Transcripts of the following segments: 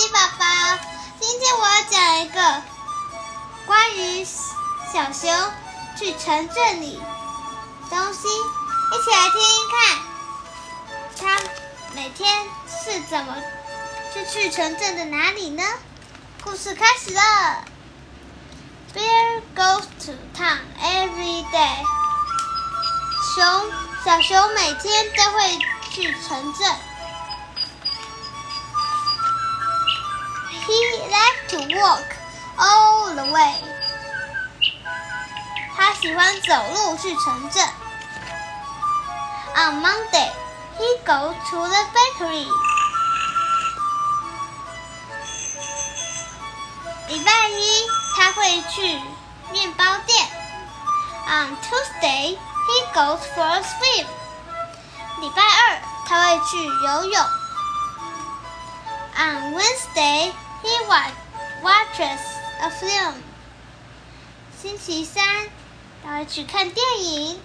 鸡宝宝，今天我要讲一个关于小熊去城镇里东西，一起来听听看，它每天是怎么是去城镇的哪里呢？故事开始了。Bear goes to town every day。熊小熊每天都会去城镇。He likes to walk all the way。他喜欢走路去城镇。On Monday, he goes to the bakery。礼拜一他会去面包店。On Tuesday, he goes for a swim。礼拜二他会去游泳。On Wednesday, he watches a film。星期三他会去看电影。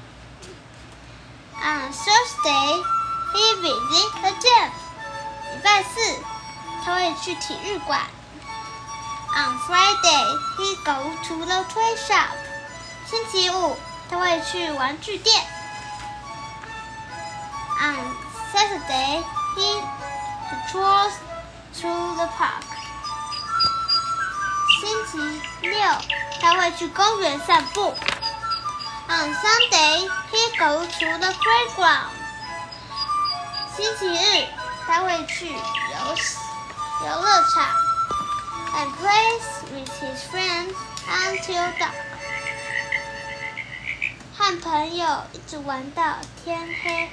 On Thursday, he visits the gym。礼拜四他会去体育馆。On Friday, he goes to the toy shop. 星期五，他会去玩具店。On Saturday, he strolls through the park. 星期六，他会去公园散步。On Sunday, he goes to the playground. 星期日，他会去游游乐场。and plays with his friends until dark. 和朋友一直玩到天黑。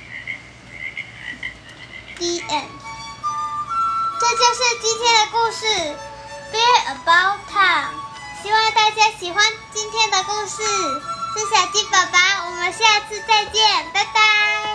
The end。这就是今天的故事，Bear About time。希望大家喜欢今天的故事。是小鸡宝宝，我们下次再见，拜拜。